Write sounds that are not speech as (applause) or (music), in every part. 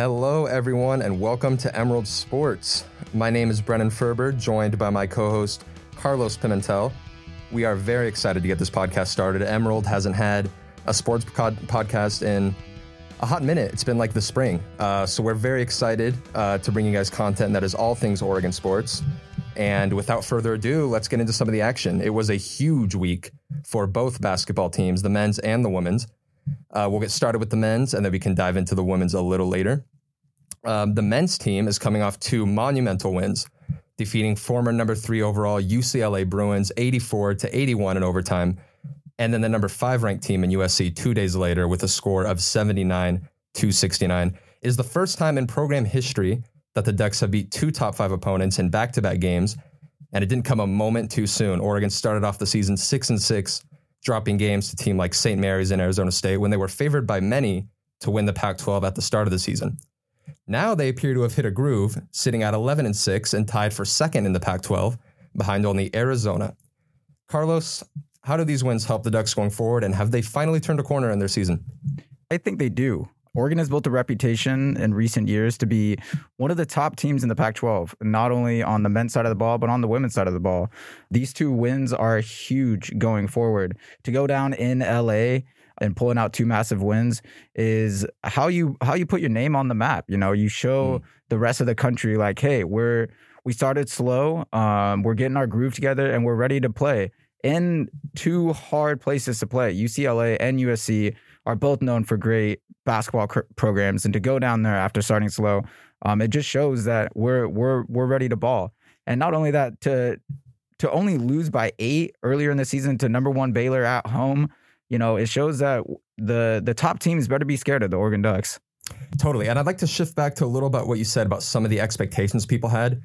Hello, everyone, and welcome to Emerald Sports. My name is Brennan Ferber, joined by my co host, Carlos Pimentel. We are very excited to get this podcast started. Emerald hasn't had a sports pod- podcast in a hot minute. It's been like the spring. Uh, so we're very excited uh, to bring you guys content that is all things Oregon sports. And without further ado, let's get into some of the action. It was a huge week for both basketball teams, the men's and the women's. Uh, we'll get started with the men's, and then we can dive into the women's a little later. Um, the men's team is coming off two monumental wins, defeating former number three overall UCLA Bruins 84 to 81 in overtime, and then the number five ranked team in USC two days later with a score of 79 to 69. Is the first time in program history that the Ducks have beat two top five opponents in back to back games, and it didn't come a moment too soon. Oregon started off the season six and six dropping games to team like St. Mary's and Arizona State when they were favored by many to win the Pac 12 at the start of the season. Now they appear to have hit a groove, sitting at 11 and 6 and tied for second in the Pac 12 behind only Arizona. Carlos, how do these wins help the Ducks going forward, and have they finally turned a corner in their season? I think they do. Oregon has built a reputation in recent years to be one of the top teams in the Pac 12, not only on the men's side of the ball, but on the women's side of the ball. These two wins are huge going forward. To go down in LA and pulling out two massive wins is how you how you put your name on the map. You know, you show mm. the rest of the country like, hey, we're we started slow, um, we're getting our groove together, and we're ready to play in two hard places to play. UCLA and USC are both known for great basketball cr- programs, and to go down there after starting slow, um, it just shows that we're we're we're ready to ball. And not only that, to to only lose by eight earlier in the season to number one Baylor at home, you know, it shows that the the top teams better be scared of the Oregon Ducks. Totally. And I'd like to shift back to a little about what you said about some of the expectations people had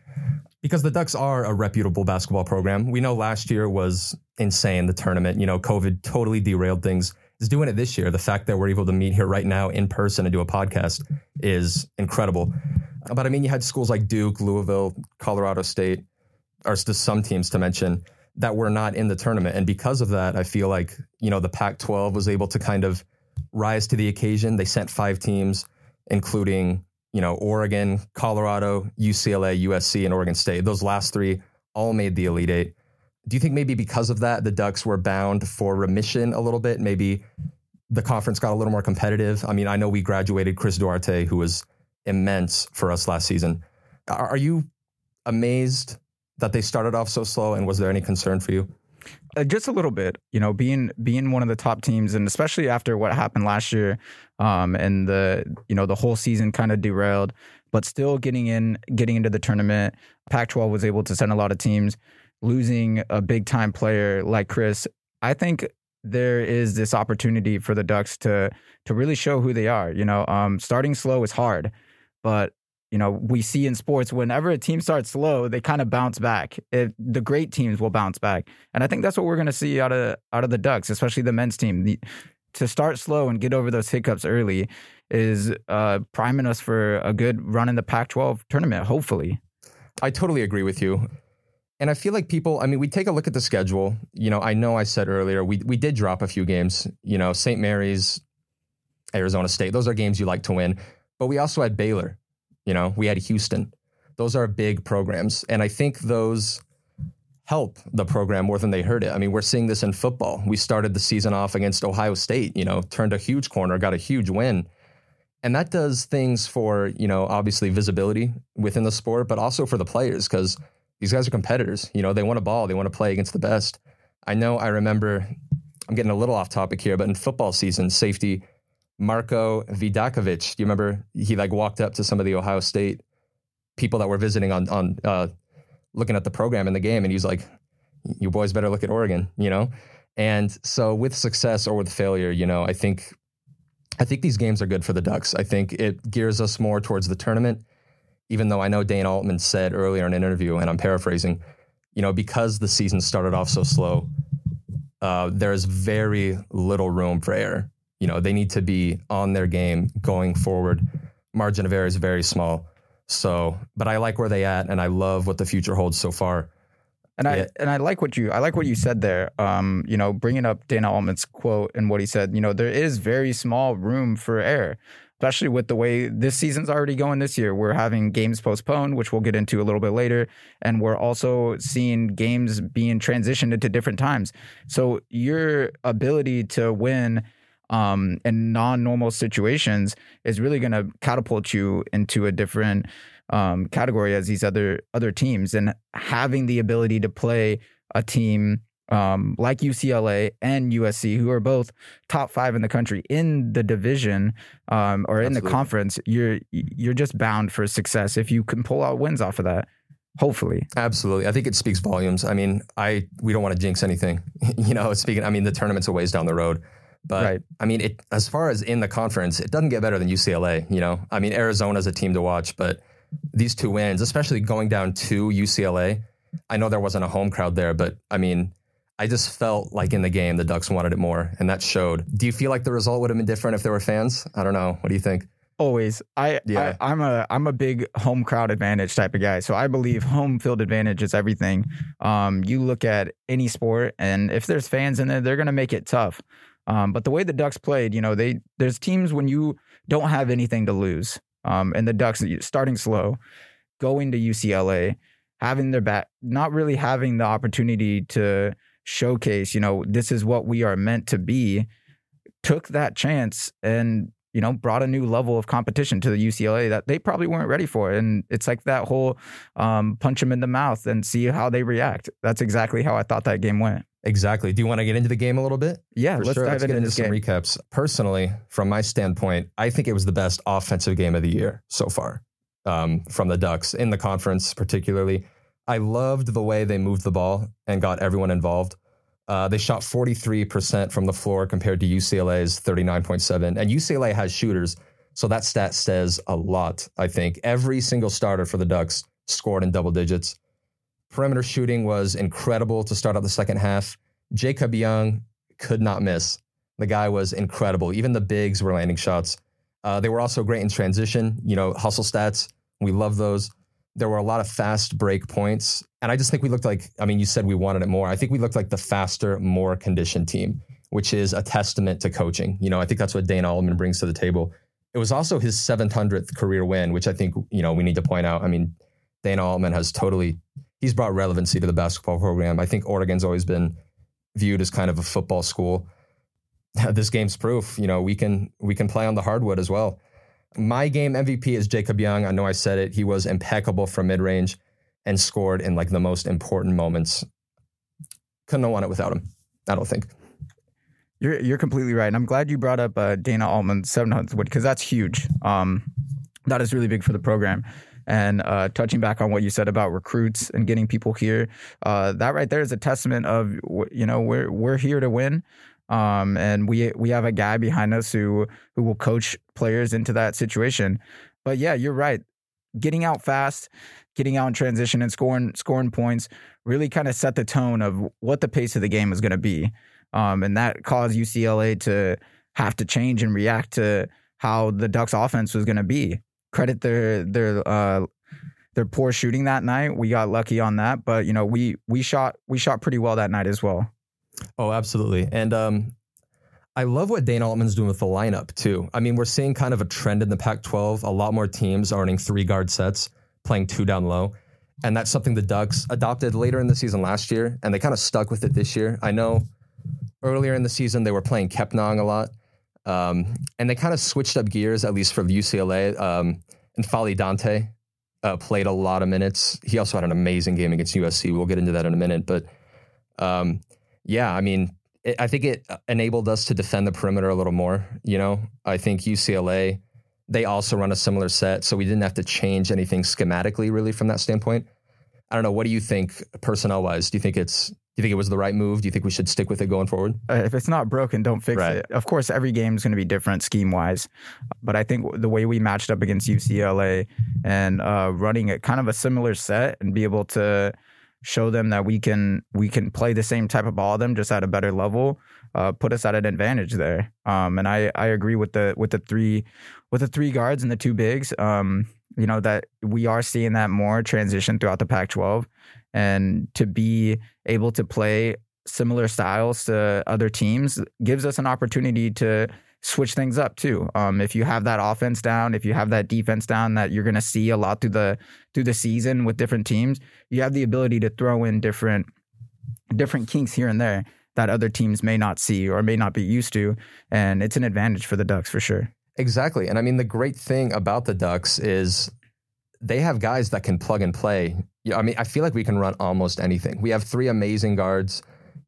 because the Ducks are a reputable basketball program. We know last year was insane, the tournament. You know, COVID totally derailed things is doing it this year. The fact that we're able to meet here right now in person and do a podcast is incredible. But I mean, you had schools like Duke, Louisville, Colorado State, or just some teams to mention that were not in the tournament. And because of that, I feel like, you know, the Pac 12 was able to kind of rise to the occasion. They sent five teams, including, you know, Oregon, Colorado, UCLA, USC, and Oregon State. Those last three all made the Elite Eight do you think maybe because of that, the Ducks were bound for remission a little bit? Maybe the conference got a little more competitive. I mean, I know we graduated Chris Duarte, who was immense for us last season. Are you amazed that they started off so slow, and was there any concern for you? Uh, just a little bit, you know, being being one of the top teams, and especially after what happened last year, um, and the you know the whole season kind of derailed, but still getting in, getting into the tournament. Pac-12 was able to send a lot of teams losing a big time player like Chris, I think there is this opportunity for the Ducks to to really show who they are. You know, um, starting slow is hard, but you know we see in sports whenever a team starts slow, they kind of bounce back. It, the great teams will bounce back, and I think that's what we're going to see out of out of the Ducks, especially the men's team. The, to start slow and get over those hiccups early is uh, priming us for a good run in the Pac-12 tournament. Hopefully, I totally agree with you. And I feel like people, I mean, we take a look at the schedule. You know, I know I said earlier, we, we did drop a few games, you know, St. Mary's, Arizona State. Those are games you like to win. But we also had Baylor, you know, we had Houston. Those are big programs. And I think those help the program more than they hurt it. I mean, we're seeing this in football. We started the season off against Ohio State, you know, turned a huge corner, got a huge win. And that does things for, you know, obviously visibility within the sport, but also for the players because these guys are competitors. You know, they want a ball, they want to play against the best. I know I remember, I'm getting a little off topic here, but in football season, safety Marko Vidakovic, do you remember he like walked up to some of the Ohio State people that were visiting on, on, uh, looking at the program in the game and he was like, you boys better look at Oregon, you know? And so with success or with failure, you know, I think I think these games are good for the Ducks. I think it gears us more towards the tournament even though I know Dana Altman said earlier in an interview, and I'm paraphrasing, you know, because the season started off so slow, uh, there's very little room for error. You know, they need to be on their game going forward. Margin of error is very small. So, but I like where they at, and I love what the future holds so far. And I and I like what you I like what you said there. Um, you know, bringing up Dana Altman's quote and what he said. You know, there is very small room for error. especially with the way this season's already going this year. We're having games postponed, which we'll get into a little bit later. And we're also seeing games being transitioned into different times. So your ability to win um, in non-normal situations is really going to catapult you into a different um, category as these other other teams, and having the ability to play a team um, like UCLA and USC, who are both top five in the country in the division um, or in Absolutely. the conference, you're you're just bound for success if you can pull out wins off of that. Hopefully, absolutely. I think it speaks volumes. I mean, I we don't want to jinx anything. (laughs) you know, speaking. I mean, the tournament's a ways down the road. But right. I mean, it as far as in the conference, it doesn't get better than UCLA. You know, I mean, Arizona's a team to watch, but these two wins, especially going down to UCLA, I know there wasn't a home crowd there, but I mean, I just felt like in the game the Ducks wanted it more, and that showed. Do you feel like the result would have been different if there were fans? I don't know. What do you think? Always. I, yeah. I am a I'm a big home crowd advantage type of guy. So I believe home field advantage is everything. Um, you look at any sport, and if there's fans in there, they're gonna make it tough. Um, but the way the Ducks played, you know, they there's teams when you don't have anything to lose, um, and the Ducks starting slow, going to UCLA, having their back, not really having the opportunity to showcase, you know, this is what we are meant to be, took that chance and you know, brought a new level of competition to the UCLA that they probably weren't ready for. And it's like that whole um, punch them in the mouth and see how they react. That's exactly how I thought that game went. Exactly. Do you want to get into the game a little bit? Yeah, For let's sure. dive let's into, into some game. recaps. Personally, from my standpoint, I think it was the best offensive game of the year so far um, from the Ducks in the conference, particularly. I loved the way they moved the ball and got everyone involved. Uh, they shot 43% from the floor compared to UCLA's 39.7. And UCLA has shooters, so that stat says a lot, I think. Every single starter for the Ducks scored in double digits. Perimeter shooting was incredible to start out the second half. Jacob Young could not miss. The guy was incredible. Even the bigs were landing shots. Uh, they were also great in transition, you know, hustle stats. We love those. There were a lot of fast break points. And I just think we looked like, I mean, you said we wanted it more. I think we looked like the faster, more conditioned team, which is a testament to coaching. You know, I think that's what Dana Altman brings to the table. It was also his 700th career win, which I think, you know, we need to point out. I mean, Dana Altman has totally he's brought relevancy to the basketball program. I think Oregon's always been viewed as kind of a football school. (laughs) This game's proof. You know, we can we can play on the hardwood as well. My game MVP is Jacob Young. I know I said it. He was impeccable from mid range and scored in like the most important moments. Couldn't have won it without him. I don't think. You're you're completely right, and I'm glad you brought up uh, Dana Altman 700 because that's huge. Um, that is really big for the program. And uh, touching back on what you said about recruits and getting people here, uh, that right there is a testament of you know we're we're here to win. Um, and we we have a guy behind us who who will coach players into that situation. But yeah, you're right. Getting out fast, getting out in transition, and scoring scoring points really kind of set the tone of what the pace of the game is going to be. Um, and that caused UCLA to have to change and react to how the Ducks offense was going to be credit their their uh, their poor shooting that night. We got lucky on that, but you know we we shot we shot pretty well that night as well. Oh, absolutely, and um, I love what Dana Altman's doing with the lineup too. I mean, we're seeing kind of a trend in the Pac-12. A lot more teams are running three guard sets, playing two down low. And that's something the Ducks adopted later in the season last year, and they kind of stuck with it this year. I know earlier in the season they were playing Kepnang a lot, um, and they kind of switched up gears, at least for UCLA. Um, and N'Faly Dante uh, played a lot of minutes. He also had an amazing game against USC. We'll get into that in a minute. But um, yeah, I mean, it, I think it enabled us to defend the perimeter a little more. You know, I think UCLA, they also run a similar set. So we didn't have to change anything schematically, really, from that standpoint. I don't know. What do you think personnel wise? Do you think it's do you think it was the right move? Do you think we should stick with it going forward? Uh, if it's not broken, don't fix right. it. Of course, every game is going to be different scheme wise, but I think the way we matched up against UCLA and uh, running it kind of a similar set and be able to show them that we can we can play the same type of ball them just at a better level uh, put us at an advantage there. Um, and I I agree with the with the three with the three guards and the two bigs. Um, you know that we are seeing that more transition throughout the Pac-12 and to be able to play similar styles to other teams gives us an opportunity to switch things up too. Um, if you have that offense down, if you have that defense down that you're going to see a lot through the through the season with different teams, you have the ability to throw in different different kinks here and there that other teams may not see or may not be used to, and it's an advantage for the Ducks for sure. Exactly. And I mean, the great thing about the Ducks is they have guys that can plug and play. Yeah, I mean, I feel like we can run almost anything. We have three amazing guards,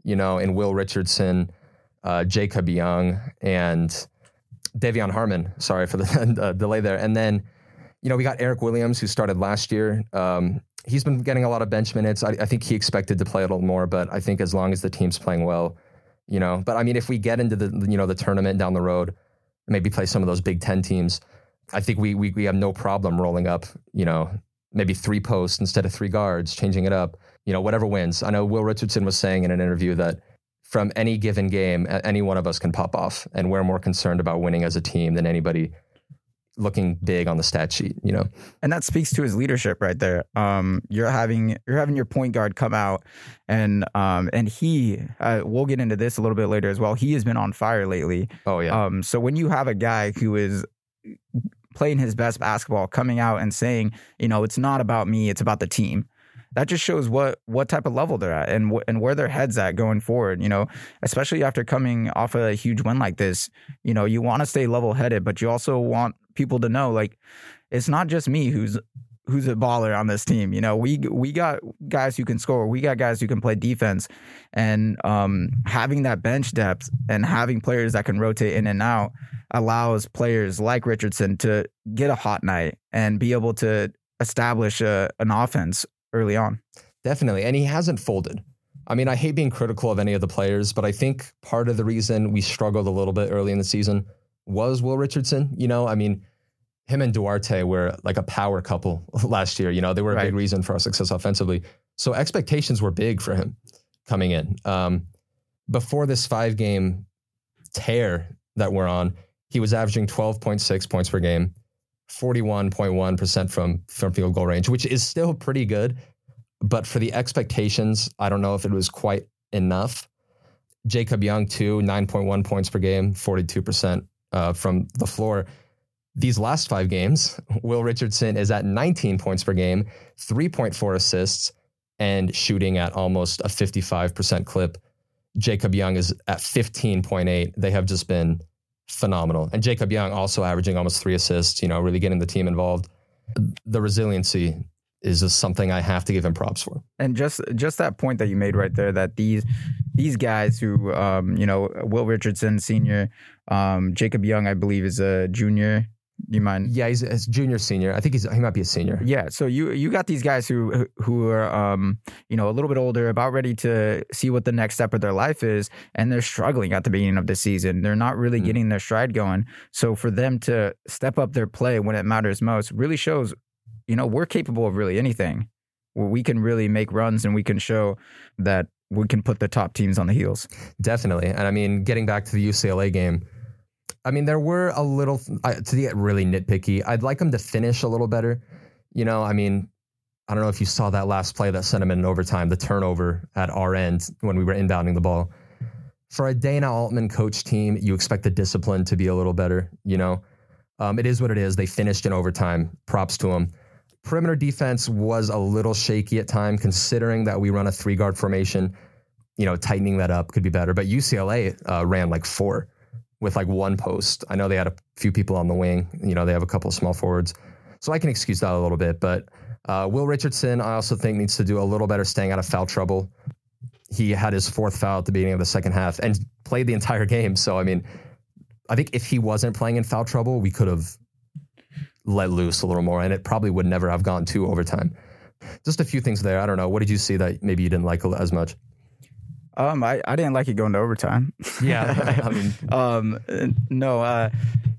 you know, in Will Richardson, uh, Jacob Young, and De'Vion Harmon. Sorry for the (laughs) uh, delay there. And then, you know, we got Eric Williams, who started last year. Um, he's been getting a lot of bench minutes. I, I think he expected to play a little more, but I think as long as the team's playing well, you know. But I mean, if we get into the you know the tournament down the road, maybe play some of those Big Ten teams, I think we we we have no problem rolling up, you know, maybe three posts instead of three guards, changing it up. You know, whatever wins. I know Will Richardson was saying in an interview that from any given game, any one of us can pop off, and we're more concerned about winning as a team than anybody looking big on the stat sheet, you know. And that speaks to his leadership right there. Um, you're having you're having your point guard come out, and um, and he uh, we'll get into this a little bit later as well. He has been on fire lately. Oh yeah. Um, so when you have a guy who is playing his best basketball, coming out and saying, you know, it's not about me, it's about the team that just shows what what type of level they're at and wh- and where their heads at going forward. You know, especially after coming off a huge win like this, you know, you want to stay level headed, but you also want people to know like it's not just me who's who's a baller on this team. You know, we we got guys who can score. We got guys who can play defense, and um, having that bench depth and having players that can rotate in and out allows players like Richardson to get a hot night and be able to establish a, an offense early on. Definitely. And he hasn't folded. I mean, I hate being critical of any of the players, but I think part of the reason we struggled a little bit early in the season was Will Richardson. You know, I mean, him and Duarte were like a power couple (laughs) last year. You know, they were a right. big reason for our success offensively. So expectations were big for him coming in. Um, before this five game tear that we're on, he was averaging 12.6 points per game, 41.1% from, from field goal range, which is still pretty good. But for the expectations, I don't know if it was quite enough. Jacob Young, too, 9.1 points per game, 42% uh, from the floor. These last five games, Will Richardson is at 19 points per game, 3.4 assists, and shooting at almost a 55% clip. Jacob Young is at 15.8. They have just been phenomenal. And Jacob Young also averaging almost three assists, you know, really getting the team involved. The resiliency is just something I have to give him props for. And just just that point that you made right there that these these guys who um, you know, Will Richardson senior, um, Jacob Young, I believe is a junior, you mind? Yeah, he's a junior, senior. I think he's he might be a senior. Yeah. So you you got these guys who who are um you know a little bit older, about ready to see what the next step of their life is, and they're struggling at the beginning of the season. They're not really mm. getting their stride going. So for them to step up their play when it matters most really shows, you know, we're capable of really anything. Where we can really make runs and we can show that we can put the top teams on the heels. Definitely. And I mean, getting back to the UCLA game I mean, there were a little uh, to get really nitpicky. I'd like them to finish a little better. You know, I mean, I don't know if you saw that last play that sent them in overtime, the turnover at our end when we were inbounding the ball. For a Dana Altman coach team, you expect the discipline to be a little better. You know, um, it is what it is. They finished in overtime. Props to them. Perimeter defense was a little shaky at time, considering that we run a three guard formation. You know, tightening that up could be better. But UCLA uh, ran like four with like one post. I know they had a few people on the wing. You know, they have a couple of small forwards. So I can excuse that a little bit. But uh, Will Richardson, I also think, needs to do a little better staying out of foul trouble. He had his fourth foul at the beginning of the second half and played the entire (laughs) game. So, I mean, I think if he wasn't playing in foul trouble, we could have let loose a little more and it probably would never have gone to overtime. Just a few things there. I don't know. What did you see that maybe you didn't like as much? Um, I, I didn't like it going to overtime. (laughs) Yeah, I mean, um, no, uh,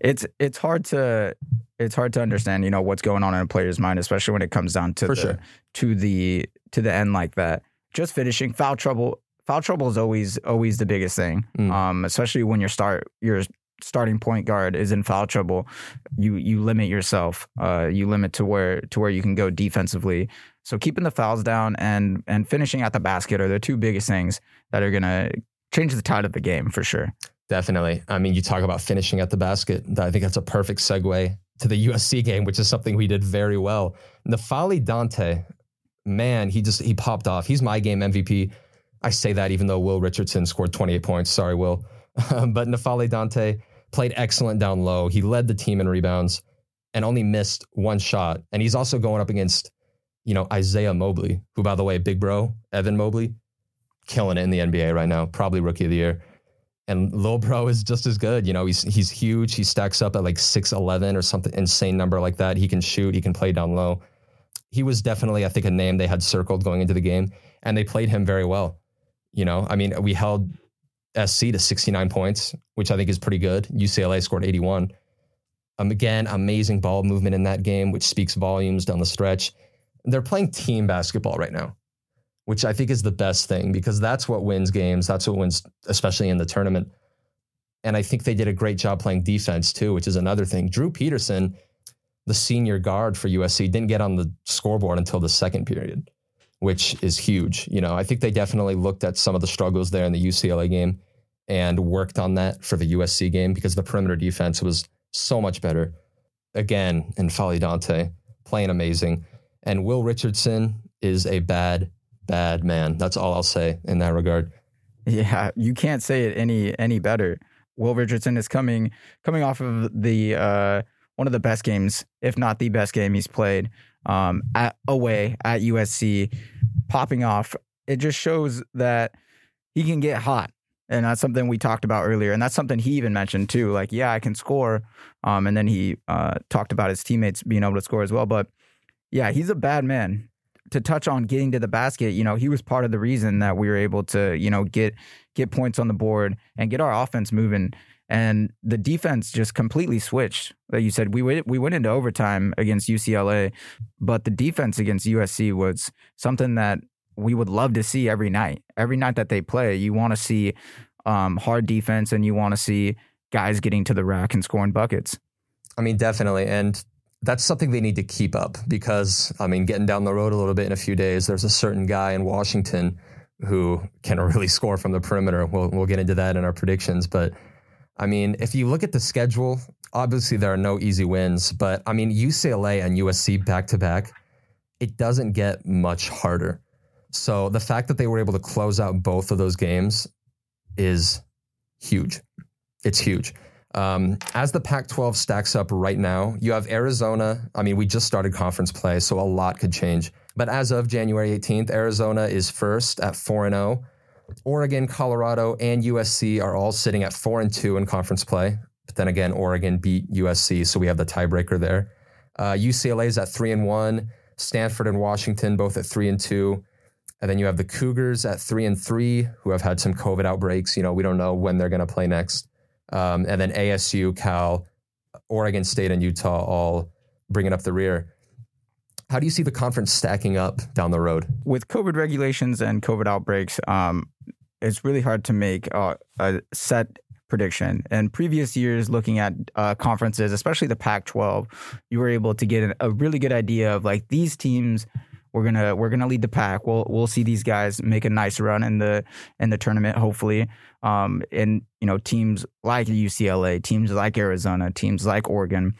it's it's hard to it's hard to understand, you know, what's going on in a player's mind, especially when it comes down to the, sure. to the to the end like that. Just finishing foul trouble. Foul trouble is always always the biggest thing. Mm. Um, especially when your start your starting point guard is in foul trouble, you you limit yourself. Uh, you limit to where to where you can go defensively. So keeping the fouls down and and finishing at the basket are the two biggest things that are gonna change the tide of the game for sure. Definitely. I mean, you talk about finishing at the basket. I think that's a perfect segue to the USC game, which is something we did very well. N'Faly Dante, man, he just he popped off. He's my game MVP. I say that even though Will Richardson scored 28 points. Sorry, Will. (laughs) but N'Faly Dante played excellent down low. He led the team in rebounds and only missed one shot. And he's also going up against, you know, Isaiah Mobley, who, by the way, big bro, Evan Mobley, killing it in the NBA right now, probably rookie of the year. And Lil Bro (laughs) is just as good. You know, he's he's huge. He stacks up at like 6'11 or something insane number like that. He can shoot, he can play down low. He was definitely, I think, a name they had circled going into the game, and they played him very well. You know, I mean, we held SC to 69 points, which I think is pretty good. UCLA scored 81. Um, again, amazing ball movement in that game, which speaks volumes down the stretch. They're playing team basketball right now which I think is the best thing because that's what wins games. That's what wins, especially in the tournament. And I think they did a great job playing defense too, which is another thing. Drew Peterson, the senior guard for USC, didn't get on the scoreboard until the second period, which is huge. You know, I think they definitely looked at some of the struggles there in the UCLA game and worked on that for the USC game because the perimeter defense was so much better. Again, N'Faly Dante playing amazing. And Will Richardson is a bad bad man. That's all I'll say in that regard. Yeah, you can't say it any any better. Will Richardson is coming coming off of the uh, one of the best games, if not the best game he's played um, at away at USC, popping off. It just shows that he can get hot, and that's something we talked about earlier, and that's something he even mentioned too. Like, yeah, I can score, um, and then he uh, talked about his teammates being able to score as well. But yeah, he's a bad man to touch on getting to the basket, you know, he was part of the reason that we were able to, you know, get get points on the board and get our offense moving. And the defense just completely switched. Like you said, we went, we went into overtime against UCLA, but the defense against USC was something that we would love to see every night. Every night that they play, you want to see um, hard defense and you want to see guys getting to the rack and scoring buckets. I mean, definitely. And that's something they need to keep up because, I mean, getting down the road a little bit in a few days, there's a certain guy in Washington who can (laughs) really score from the perimeter. We'll, we'll get into that in our predictions. But I mean, if you look at the schedule, obviously there are no easy wins. But I mean, UCLA and USC back to back, it doesn't get much harder. So the fact that they were able to close out both of those games is huge. It's huge. Um, as the Pac 12 stacks up right now, you have Arizona. I mean, we just started conference play, so a lot could change. But as of January 18th, Arizona is first at 4 0. Oregon, Colorado, and USC are all sitting at 4 and 2 in conference play. But then again, Oregon beat USC, so we have the tiebreaker there. Uh, UCLA is at 3 and 1. Stanford and Washington both at 3 and 2. And then you have the Cougars at 3 and 3 who have had some COVID outbreaks. You know, we don't know when they're going to play next. Um, and then ASU, Cal, Oregon State, and Utah all bringing up the rear. How do you see the conference stacking up down the road? With COVID regulations and COVID outbreaks, um, it's really hard to make uh, a set prediction. In previous years, looking at uh, conferences, especially the Pac 12, you were able to get a really good idea of like these teams we're gonna we're gonna lead the pack. We'll we'll see these guys make a nice run in the in the tournament, hopefully. Um, and you know teams like UCLA, teams like Arizona, teams like Oregon.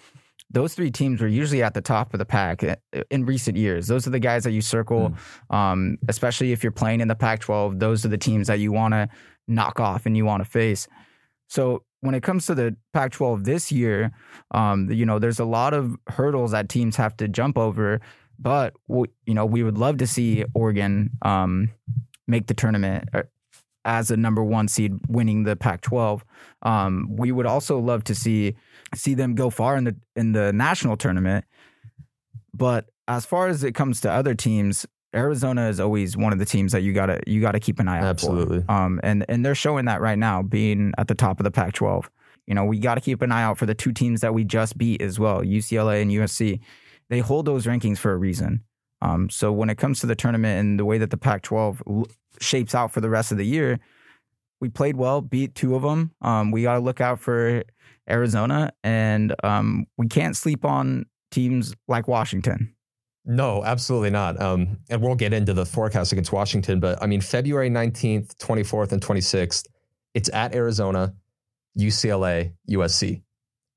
Those three teams were usually at the top of the pack eh, in recent years. Those are the guys that you circle, mm. um, especially if you're playing in the Pac-12. Those are the teams that you want to knock off and you want to face. So when it comes to the Pac-12 this year, um, you know, there's a lot of hurdles that teams have to jump over but we, you know, we would love to see Oregon um, make the tournament uh, as a number one seed, winning the Pac-12. Um, we would also love to see see them go far in the in the national tournament. But as far as it comes to other teams, Arizona is always one of the teams that you gotta you gotta keep an eye out Absolutely. for. Um, and and they're showing that right now, being at the top of the Pac-12. You know, we got to keep an eye out for the two teams that we just beat as well, UCLA and USC they hold those rankings for a reason. Um, so when it comes to the tournament and the way that the Pac-12 l- shapes out for the rest of the year, we played well, beat two of them. Um, we got to look out for Arizona, and um, we can't sleep on teams like Washington. No, absolutely not. Um, and we'll get into the forecast against Washington, but I mean, February 19th, 24th, and 26th, it's at Arizona. UCLA, USC,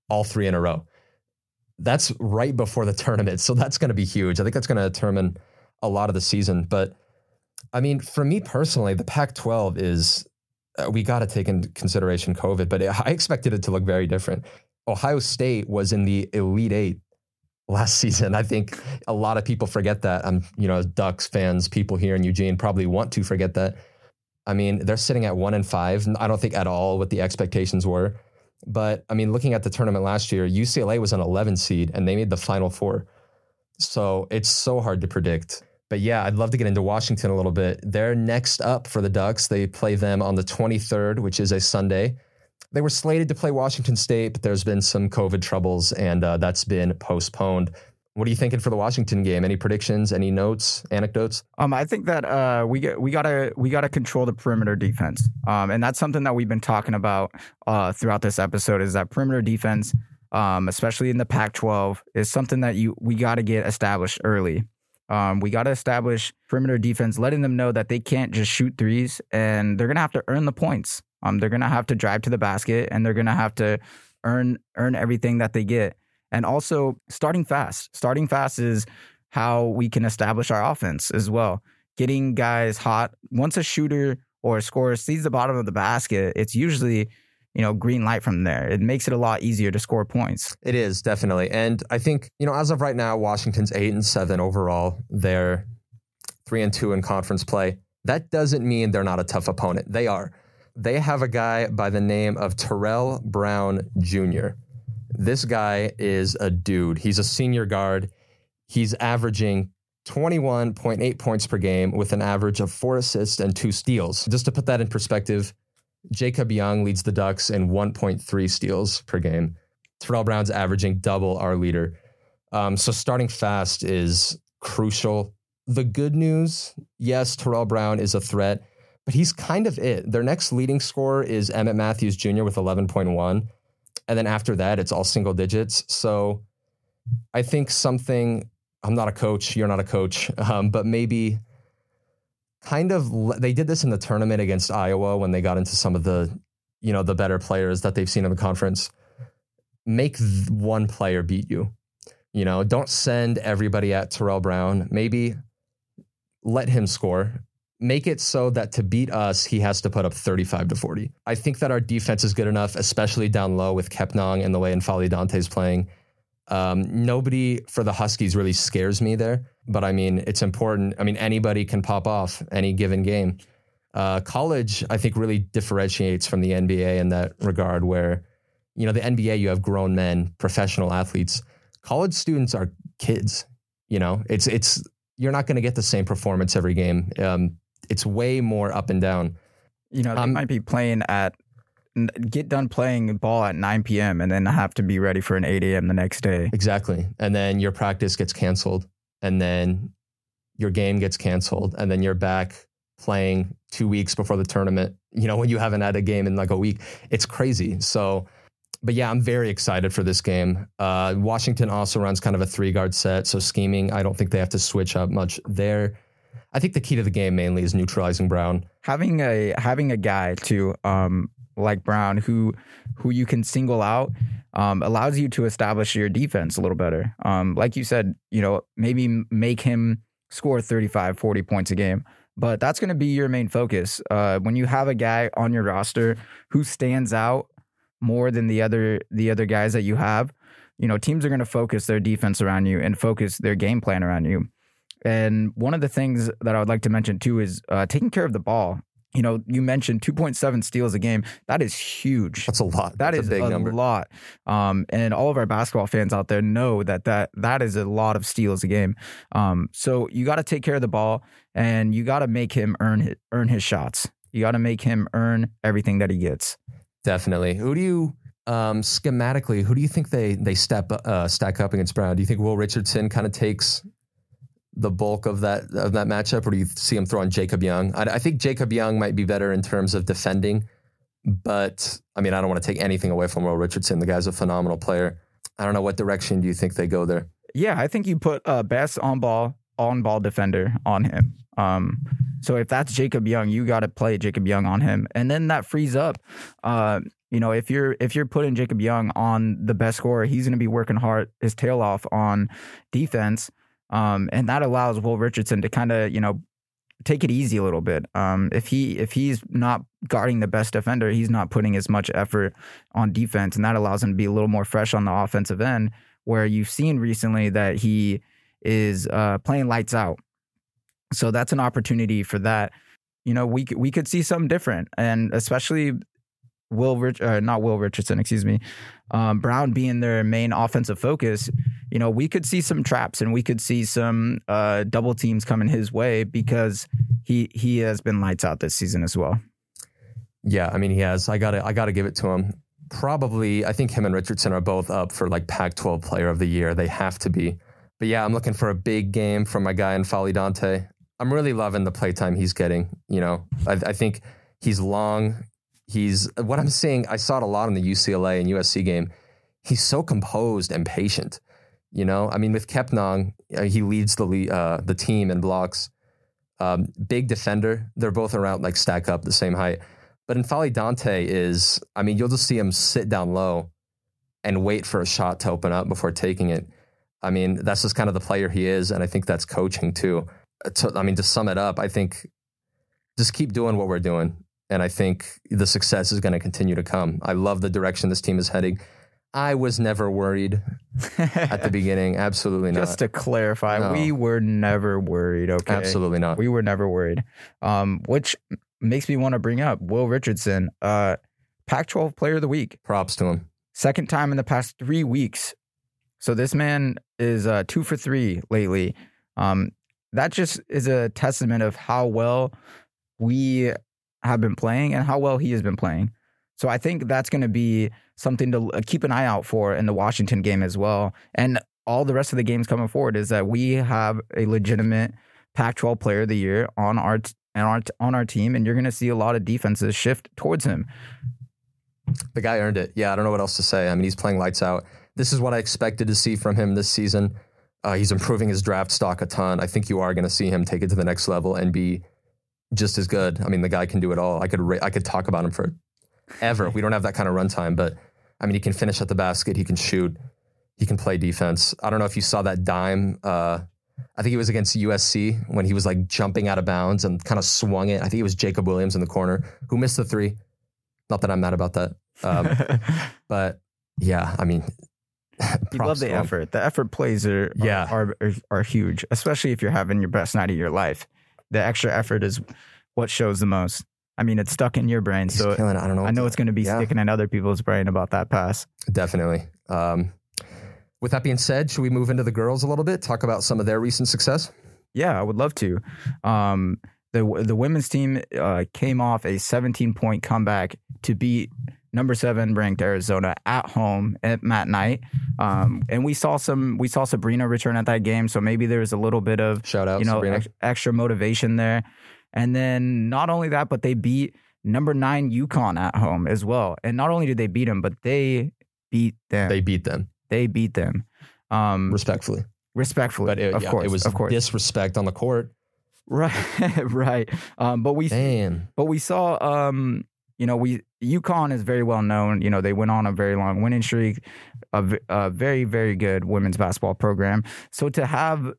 all three in a row. That's right before the tournament. So that's going to be huge. I think that's going to determine a lot of the season. But I mean, for me personally, the Pac 12 is, uh, we got to take into consideration COVID, but it, I expected it to look very different. Ohio State was in the Elite Eight last (laughs) season. I think a lot of people forget that. I'm, you know, Ducks fans, people here in Eugene probably want to forget that. I mean, they're sitting at one and five. I don't think at all what the expectations were. But I mean, looking at the tournament last year, UCLA was an 11 seed and they made the final four. So it's so hard to predict. But yeah, I'd love to get into Washington a little bit. They're next up for the Ducks. They play them on the 23rd, which is a Sunday. They were slated to play Washington State, but there's been some COVID troubles and uh, that's been postponed. What are you thinking for the Washington game? Any predictions? Any notes? Anecdotes? Um, I think that uh, we get we gotta we gotta control the perimeter defense, um, and that's something that we've been talking about uh, throughout this episode. Is that perimeter defense, um, especially in the Pac-12, is something that you we got to get established early. Um, we got to establish perimeter defense, letting them know that they can't just shoot threes, and they're gonna have to earn the points. Um, they're gonna have to drive to the basket, and they're gonna have to earn earn everything that they get. And also starting fast. Starting fast is how we can establish our offense as well. Getting guys hot. Once a shooter or a scorer sees the bottom of the basket, it's usually, you know, green light from there. It makes it a lot easier to score points. It is definitely. And I think, you know, as of right now, Washington's eight and seven overall. They're three and two in conference play. That doesn't mean they're not a tough opponent. They are. They have a guy by the name of Terrell Brown Jr. This guy is a dude. He's a senior guard. He's averaging 21.8 points per game with an average of four assists and two steals. Just to put that in perspective, Jacob Young leads the Ducks in 1.3 steals per game. Terrell Brown's averaging double our leader. Um, so starting fast is crucial. The good news, yes, Terrell Brown is a threat, but he's kind of it. Their next leading scorer is Emmett Matthews Jr. with 11.1. And then after that, it's all single digits. So I think something, I'm not a coach, you're not a coach, (laughs) um, but maybe kind of, they did this in the tournament against Iowa when they got into some of the, you know, the better players that they've seen in the conference. Make one player beat you. You know, don't send everybody at Terrell Brown. Maybe let him score make it so that to beat us, he has to put up 35 to 40. I think that our defense is good enough, especially down low with Kepnang and the way N'Faly Dante's playing. Um, nobody for the Huskies really scares me there, but I mean, it's important. I mean, anybody can pop off any given game. Uh, college, I think, really differentiates from the NBA in that regard, where, you know, the NBA, you have grown men, professional athletes. College students are kids. You know, it's, it's, you're not going to get the same performance every game. Um, it's way more up and down. You know, they um, might be playing at get done playing ball at 9 p.m. and then have to be ready for an 8 a.m. the next day. Exactly. And then your practice gets canceled and then your game gets canceled and then you're back playing two weeks before the tournament, you know, when you haven't had a game in like a week. It's crazy. So, but yeah, I'm very excited for this game. Uh, Washington also runs kind of a three guard set. So scheming, I don't think they have to switch up much there. I think the key to the game mainly is neutralizing Brown. Having a having a guy to um like Brown who who you can single out um, allows you to establish your defense a little better. Um, like you said, you know, maybe make him score 35, 40 points a game. But that's going to be your main focus. Uh, when you have a guy on your roster who stands out more than the other the other guys that you have, you know, teams are going to focus their defense around you and focus their game plan around you. And one of the things that I would like to mention too is uh, taking care of the ball. You know, you mentioned 2.7 steals a game. That is huge. That's a lot. That That's is a big a number. lot. Um, and all of our basketball fans out there know that that that is a lot of steals a game. Um, so you got to take care of the ball, and you got to make him earn his, earn his shots. You got to make him earn everything that he gets. Definitely. Who do you um, schematically? Who do you think they they step uh, stack up against Brown? Do you think Will Richardson kind of takes the bulk of that of that matchup, or do you see him throwing Jacob Young? I, I, think Jacob Young might be better in terms of defending, but I mean, I don't want to take anything away from Will Richardson. The guy's a phenomenal player. I don't know what direction do you think they go there. Yeah, I think you put uh, best on ball on ball defender on him. Um, So if that's Jacob Young, you got to play Jacob Young on him, and then that frees up. Uh, you know, if you're if you're putting Jacob Young on the best scorer, he's going to be working hard his tail off on defense, um, and that allows Will Richardson to kind of you know take it easy a little bit. Um, if he if he's not guarding the best defender, he's not putting as much effort on defense, and that allows him to be a little more fresh on the offensive end. Where you've seen recently that he is uh, playing lights out, so that's an opportunity for that. You know, we we could see something different, and especially Will Rich, uh, not Will Richardson, excuse me, um, Brown being their main offensive focus, you know, we could see some traps and we could see some uh, double teams coming his way because he he has been lights out this season as well. Yeah, I mean he has. I gotta I gotta give it to him. Probably, I think him and Richardson are both up for like Pac-12 Player of the Year. They have to be. But yeah, I'm looking for a big game from my guy N'Faly Dante. I'm really loving the playtime he's getting. You know, I, I think he's long. He's what I'm seeing. I saw it a lot in the UCLA and USC game. He's so composed and patient. You know, I mean, with Kepnang, uh, he leads the uh, the team in blocks. Um, big defender. They're both around like stack up the same height. But N'Faly Dante is, I mean, you'll just see him sit down low and wait for a shot to open up before taking it. I mean, that's just kind of the player he is, and I think that's coaching too. Uh, to, I mean, to sum it up, I think just keep doing what we're doing, and I think the success is going to continue to come. I love the direction this team is heading. I was never worried at the (laughs) beginning. Absolutely not. Just to clarify, No. we were never worried. Okay, Absolutely not. we were never worried. Um, which makes me want to bring up Will Richardson, uh, Pac-12 Player of the Week. Props to him. Second time in the past three weeks. So this man is uh, two for three lately. Um, that just is a testament of how well we have been playing and how well he has been playing. So I think that's going to be something to uh, keep an eye out for in the Washington game as well. And all the rest of the games coming forward is that we have a legitimate Pac-12 Player of the Year on our t- on our, on our team, and you're going to see a lot of defenses shift towards him. The guy earned it. Yeah, I don't know what else to say. I mean, he's playing lights out. This is what I expected to see from him this season. Uh, he's improving his draft stock a ton. I think you are going to see him take it to the next level and be just as good. I mean, the guy can do it all. I could ra- I could talk about him for ever. We don't have that kind of runtime, but I mean, he can finish at the basket. He can shoot. He can play defense. I don't know if you saw that dime. Uh, I think it was against USC when he was like jumping out of bounds and kind of swung it. I think it was Jacob Williams in the corner who missed the three. Not that I'm mad about that. Um, (laughs) but yeah, I mean, (laughs) You love the effort. The effort plays are, are- Yeah. are, are are huge, especially if you're having your best night of your life. The extra effort is what shows the most. I mean, it's stuck in your brain, He's so killing it. I don't know. I know it's going to be Yeah. sticking in other people's brain about that pass. Definitely. Um, with that being said, should we move into the girls a little bit? Talk about some of their recent success. Yeah, I would love to. Um, the the women's team uh, came off a 17 point comeback to beat number seven ranked Arizona at home at Matt Knight. Um, and we saw some we saw Sabrina return at that game, so maybe there was a little bit of Shout out, you know ex- extra motivation there. And then not only that, but they beat number nine UConn at home as well. And not only did they beat them, but they beat them. they beat them They beat them. Um, respectfully, respectfully, but it, of yeah, course, it was of course, disrespect on the court. (laughs) right, (laughs) right. Um, but we, Damn. but we saw, um, you know, we UConn is very well known. You know, they went on a very long winning streak, a very, very good women's basketball program. So to have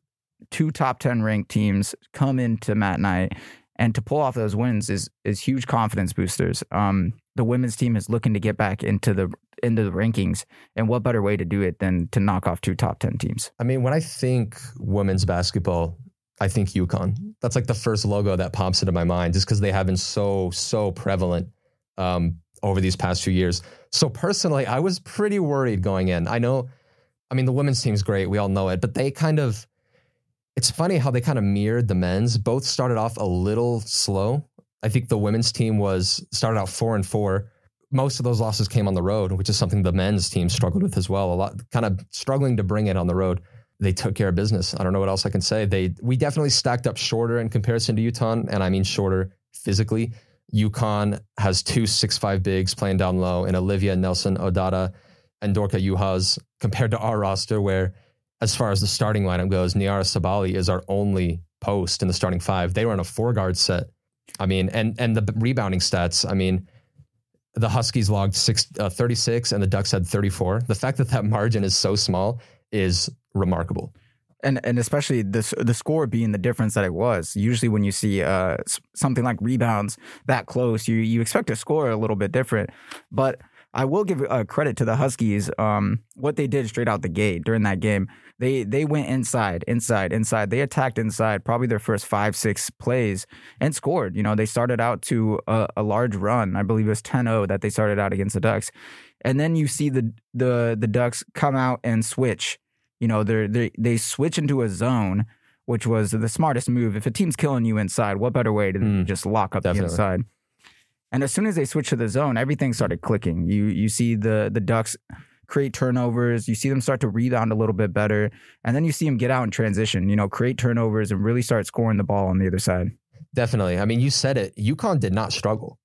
two top ten ranked teams come into Matt Knight and to pull off those wins is is huge confidence boosters. Um, the women's team is looking to get back into the into the rankings, and what better way to do it than to knock off two top ten teams? I mean, when I think women's basketball, I think UConn. That's like the first logo that pops into my mind, just because they have been so so prevalent um, over these past few years. So personally, I was pretty worried going in. I know, I mean, the women's team's great, we all know it, but they kind of. It's funny how they kind of mirrored the men's. Both started off a little slow. I think the women's team was started out four and four. Most of those losses came on the road, which is something the men's team struggled with as well. A lot, kind of struggling to bring it on the road they took care of business. I don't know what else I can say. They we definitely stacked up shorter in comparison to Utah, and I mean shorter physically. UConn has two six five bigs playing down low, and Olivia Nelson-Ododa and Dorka Juhász compared to our roster, where as far as the starting lineup goes, Nyara Sabally is our only post in the starting five. They were in a four guard set. I mean, and and the rebounding stats. I mean, the Huskies logged six, uh, 36 and the Ducks had 34. The fact that that margin is so small is remarkable. And and especially the the score being the difference that it was. Usually, when you see uh, something like rebounds that close, you you expect a score a little bit different. But I will give uh, credit to the Huskies. Um, what they did straight out the gate during that game, they they went inside, inside, inside. They attacked inside, probably their first five six plays, and scored. You know, they started out to a, a large run. I believe it was 10-0 that they started out against the Ducks, and then you see the the the Ducks come out and switch you know, they they they switch into a zone, which was the smartest move. If a team's killing you inside, what better way to Mm, just lock up definitely. the inside? And as soon as they switch to the zone, everything started clicking. You you see the the Ducks create turnovers. You see them start to rebound a little bit better, and then you see them get out and transition. You know, create turnovers and really start scoring the ball on the other side. Definitely. I mean, you said it. UConn did not struggle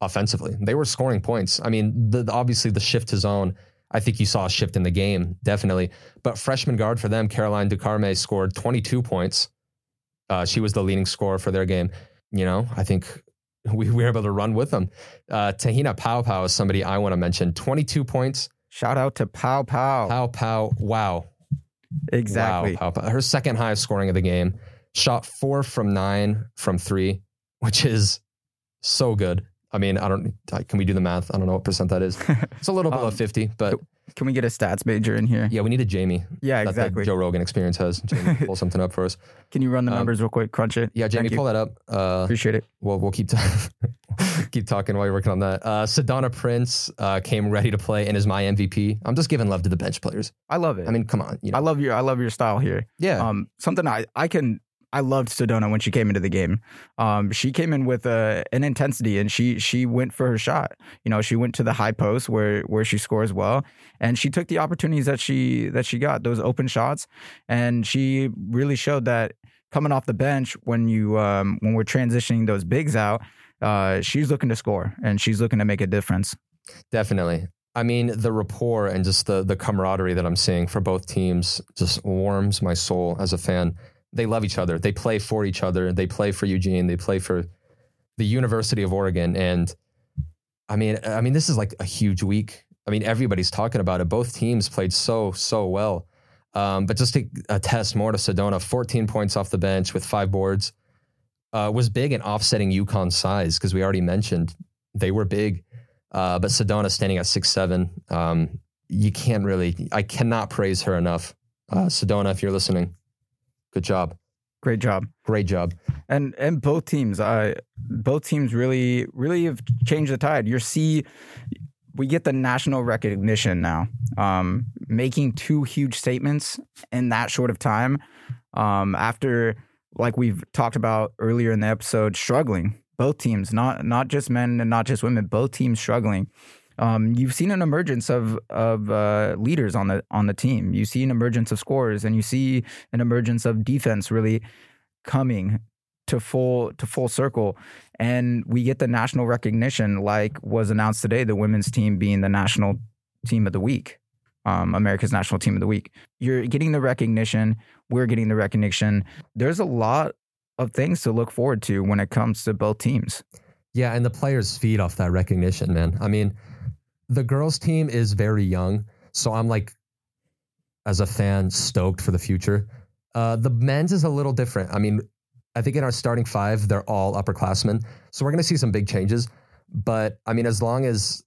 offensively. They were scoring points. I mean, the, the- obviously the shift to zone. I think you saw a shift in the game, definitely. But freshman guard for them, Caroline Ducharme, scored 22 points. Uh, she was the leading scorer for their game. You know, I think we, (laughs) we were able to run with them. Uh, Te-Hina Paopao is somebody I want to mention. 22 points. Shout out to Pow Pow. Paopao. Wow. exactly. Wow. Her second highest scoring of the game. Shot four from nine from three, which is so good. I mean, I don't. Can we do the math? I don't know what percent that is. It's a little (laughs) below Um, fifty, but Can we get a stats major in here? yeah, we need a Jamie. Yeah, that exactly. Joe Rogan experience has. Jamie, (laughs) pull something up for us. Can you run the Um, numbers real quick? Crunch it. Yeah, Jamie, Thank you. pull that up. Uh, Appreciate it. we'll we'll keep (laughs) keep talking while you're working on that. Uh, Sedona Prince uh, came ready to play and is my MVP. I'm just giving love to the bench players. I love it. I mean, come on, you know, I love your I love your style here. yeah, Um, something I I can I loved Sedona when she came into the game. Um, she came in with a, an intensity and she she went for her shot. You know, she went to the high post where where she scores well, and she took the opportunities that she that she got those open shots, and she really showed that coming off the bench when you um, when we're transitioning those bigs out. Uh, she's looking to score and she's looking to make a difference. Definitely. I mean, the rapport and just the the camaraderie that I'm seeing for both teams just warms my soul as a fan. They love each other. They play for each other. They play for Eugene. They play for the University of Oregon. And I mean, I mean, this is like a huge week. I mean, everybody's talking about it. Both teams played so so well. Um, but just to attest more to Sedona, 14 points off the bench with five boards uh, was big in offsetting UConn's size because we already mentioned they were big. Uh, but Sedona standing at six seven, um, you can't really. I cannot praise her enough. Uh, Sedona, if you're listening, good job, Great job. great job. and and both teams uh both teams really really have changed the tide. You see we get the national recognition now. Um making two huge statements in that short of time um after like we've talked about earlier in the episode struggling. Both teams not not just men and not just women both teams struggling um, you've seen an emergence of of uh, leaders on the on the team. You see an emergence of scores, and you see an emergence of defense really coming to full to full circle. And we get the national recognition like was announced today the women's team being the national team of the week um, america's national team of the week. You're getting the recognition. We're getting the recognition. There's a lot of things to look forward to when it comes to both teams. Yeah, and the players feed off that recognition, man. I mean, the girls' team is very young, so I'm like, as a fan, stoked for the future. Uh, the men's is a little different. I mean, I think in our starting five, they're all upperclassmen, so we're going to see some big changes. But I mean, as long as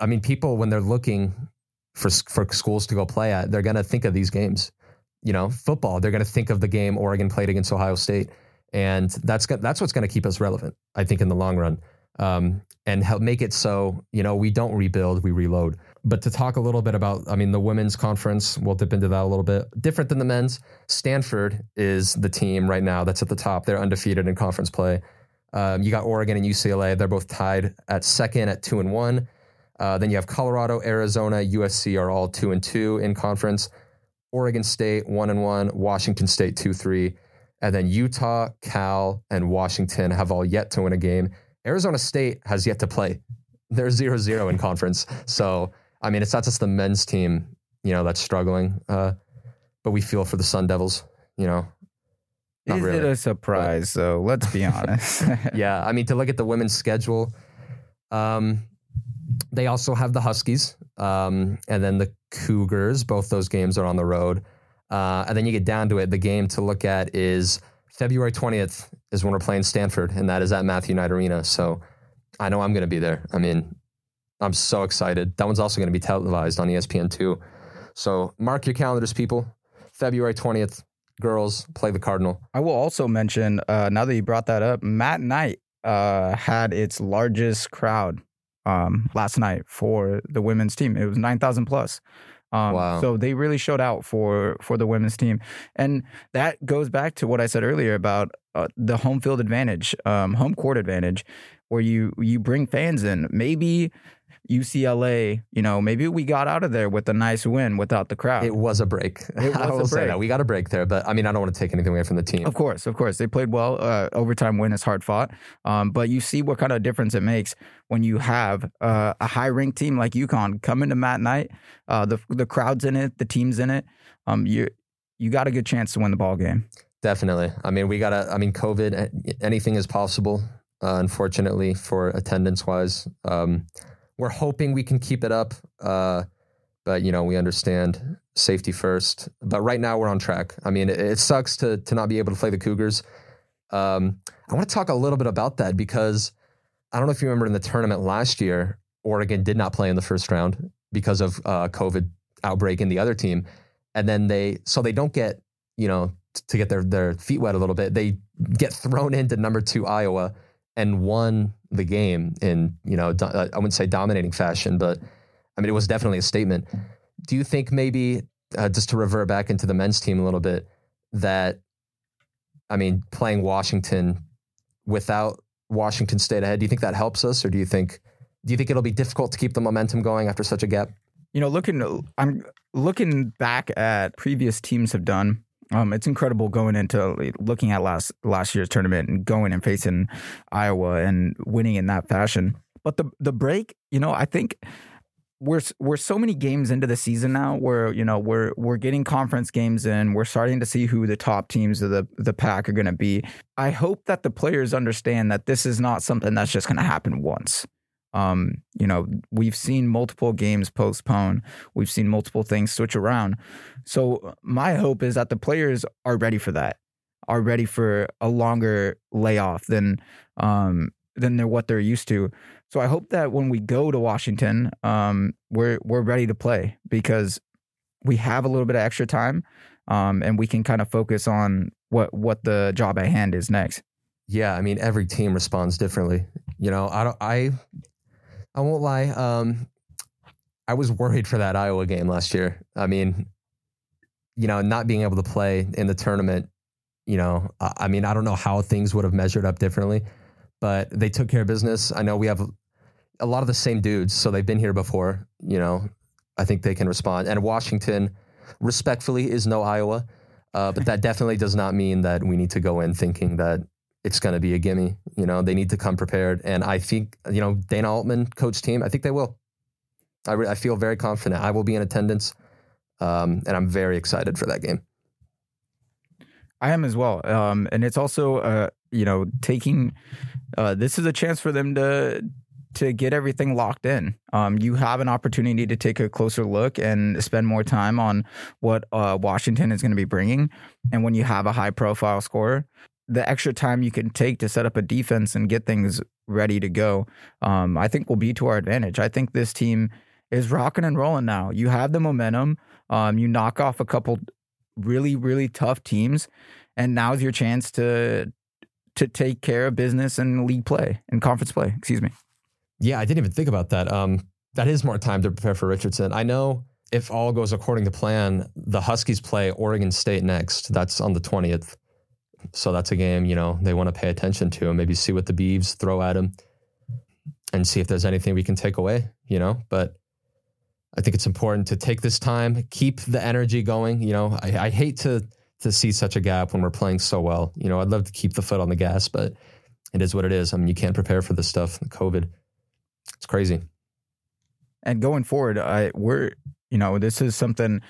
I mean, people when they're looking for for schools to go play at, they're going to think of these games. You know, football, they're going to think of the game Oregon played against Ohio State, and that's that's what's going to keep us relevant. I think in the long run um, and help make it so you know we don't rebuild, we reload. But to talk a little bit about, I mean, the women's conference, we'll dip into that a little bit. Different than the men's. Stanford is the team right now that's at the top. They're undefeated in conference play. Um, you got Oregon and UCLA. They're both tied at second at two and one. Uh, then you have Colorado, Arizona, USC are all two and two in conference. Oregon State one and one. Washington State two three. And then Utah, Cal, and Washington have all yet to win a game. Arizona State has yet to play. They're 0 0 in conference. So, I mean, it's not just the men's team, you know, that's struggling, uh, but we feel for the Sun Devils. You know, Not Is really. it a surprise though? Let's be (laughs) honest. (laughs) yeah, I mean to look at the women's schedule, um, they also have the Huskies, um, and then the Cougars. Both those games are on the road, uh, and then you get down to it. The game to look at is February twentieth is when we're playing Stanford, and that is at Matthew Knight Arena. So I know I'm going to be there. I mean, I'm so excited. That one's also going to be televised on E ESPN two. So mark your calendars, people. February twentieth, girls play the Cardinal. I will also mention uh, now that you brought that up, Matt Knight uh, had its largest crowd um, last night for the women's team. It was nine thousand plus. Um, Wow. So they really showed out for for the women's team, and that goes back to what I said earlier about uh, the home field advantage, um, home court advantage, where you you bring fans in. Maybe UCLA, you know, maybe we got out of there with a nice win without the crowd. It was a break. It (laughs) I was a will say that we got a break there, but I mean, I don't want to take anything away from the team. Of course, of course, they played well. Uh, overtime win is hard fought, um, but you see what kind of difference it makes when you have uh, a high ranked team like UConn come into Matt Knight. Uh, the the crowd's in it, the team's in it. Um, you you got a good chance to win the ball game. Definitely. I mean, we gotta. I mean, COVID. Anything is possible. Uh, unfortunately, for attendance wise, um, we're hoping we can keep it up. Uh, but you know, we understand safety first. But right now, we're on track. I mean, it, it sucks to to not be able to play the Cougars. Um, I want to talk a little bit about that because I don't know if you remember in the tournament last year, Oregon did not play in the first round because of uh, COVID outbreak in the other team, and then they so they don't get you know to get their their feet wet a little bit. They get thrown into number two Iowa and won the game in you know do, I wouldn't say dominating fashion, but I mean it was definitely a statement. Do you think maybe uh, just to revert back into the men's team a little bit that I mean playing Washington without Washington State ahead, do you think that helps us, or do you think do you think it'll be difficult to keep the momentum going after such a gap? You know, looking I'm looking back at previous teams have done. Um, it's incredible going into looking at last last year's tournament and going and facing Iowa and winning in that fashion. But the the break, you know, I think we're we're so many games into the season now where you know we're we're getting conference games in. We're starting to see who the top teams of the the pack are going to be. I hope that the players understand that this is not something that's just going to happen once um you know we've seen multiple games postpone we've seen multiple things switch around so my hope is that the players are ready for that are ready for a longer layoff than um than they're what they're used to so I hope that when we go to Washington, um, we're we're ready to play because we have a little bit of extra time, um, and we can kind of focus on what what the job at hand is next. Yeah, I mean every team responds differently. You know, I don't I I won't lie. Um I was worried for that Iowa game last year. I mean, you know, not being able to play in the tournament, you know, I, mean, I don't know how things would have measured up differently, but they took care of business. I know we have a lot of the same dudes, so they've been here before, you know. I think they can respond. And Washington respectfully is no Iowa. Uh, but that (laughs) definitely does not mean that we need to go in thinking that it's going to be a gimme. You know, they need to come prepared. And I think, you know, Dana Altman, coach team, I think they will. I, re- I feel very confident. I will be in attendance. Um, and I'm very excited for that game. I am as well, um, and it's also uh, you know taking uh, this is a chance for them to to get everything locked in. Um, you have an opportunity to take a closer look and spend more time on what uh, Washington is going to be bringing. And when you have a high profile scorer, the extra time you can take to set up a defense and get things ready to go, um, I think will be to our advantage. I think this team is rocking and rolling now. You have the momentum. Um, you knock off a couple really, really tough teams, and now's your chance to to take care of business and league play and conference play. Excuse me. Yeah, I didn't even think about that. Um, that is more time to prepare for Richardson. I know if all goes according to plan, the Huskies play Oregon State next. That's on the 20th. So that's a game, you know, they want to pay attention to and maybe see what the Beavs throw at them and see if there's anything we can take away, you know. But I think it's important to take this time, keep the energy going. You know, I, I hate to to see such a gap when we're playing so well. You know, I'd love to keep the foot on the gas, but it is what it is. I mean, you can't prepare for this stuff. COVID, it's crazy. And going forward, I we're you know this is something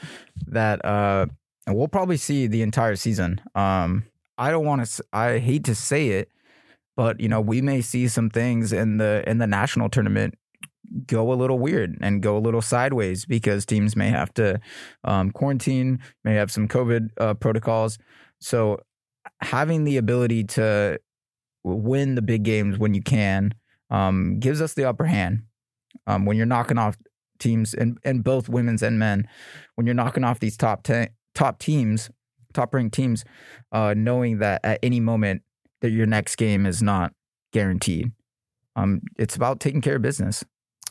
that uh we'll probably see the entire season. Um, I don't want to. I hate to say it, but you know, we may see some things in the in the national tournament go a little weird and go a little sideways because teams may have to um, quarantine, may have some COVID uh, protocols. So having the ability to win the big games when you can um, gives us the upper hand. Um, when you're knocking off teams and and both women's and men, when you're knocking off these top ten, top teams, top ranked teams, uh, knowing that at any moment that your next game is not guaranteed. Um, it's about taking care of business.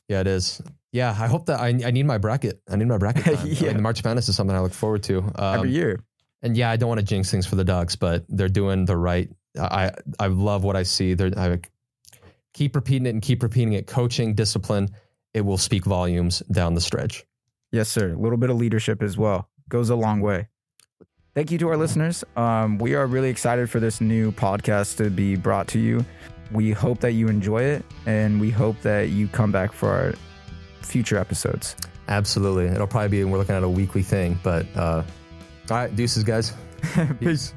Yeah, it is. Yeah, I hope that I, I need my bracket. I need my bracket. (laughs) Yeah. I mean, March Madness is something I look forward to um, every year. And yeah, I don't want to jinx things for the Ducks, but they're doing the right. I I love what I see. They're I keep repeating it and keep repeating it. Coaching, discipline, it will speak volumes down the stretch. Yes, sir. A little bit of leadership as well goes a long way. Thank you to our listeners. Um, we are really excited for this new podcast to be brought to you. We hope that you enjoy it and we hope that you come back for our future episodes. Absolutely. It'll probably be, we're looking at a weekly thing, but uh, all right, deuces, guys. (laughs) Peace. Peace.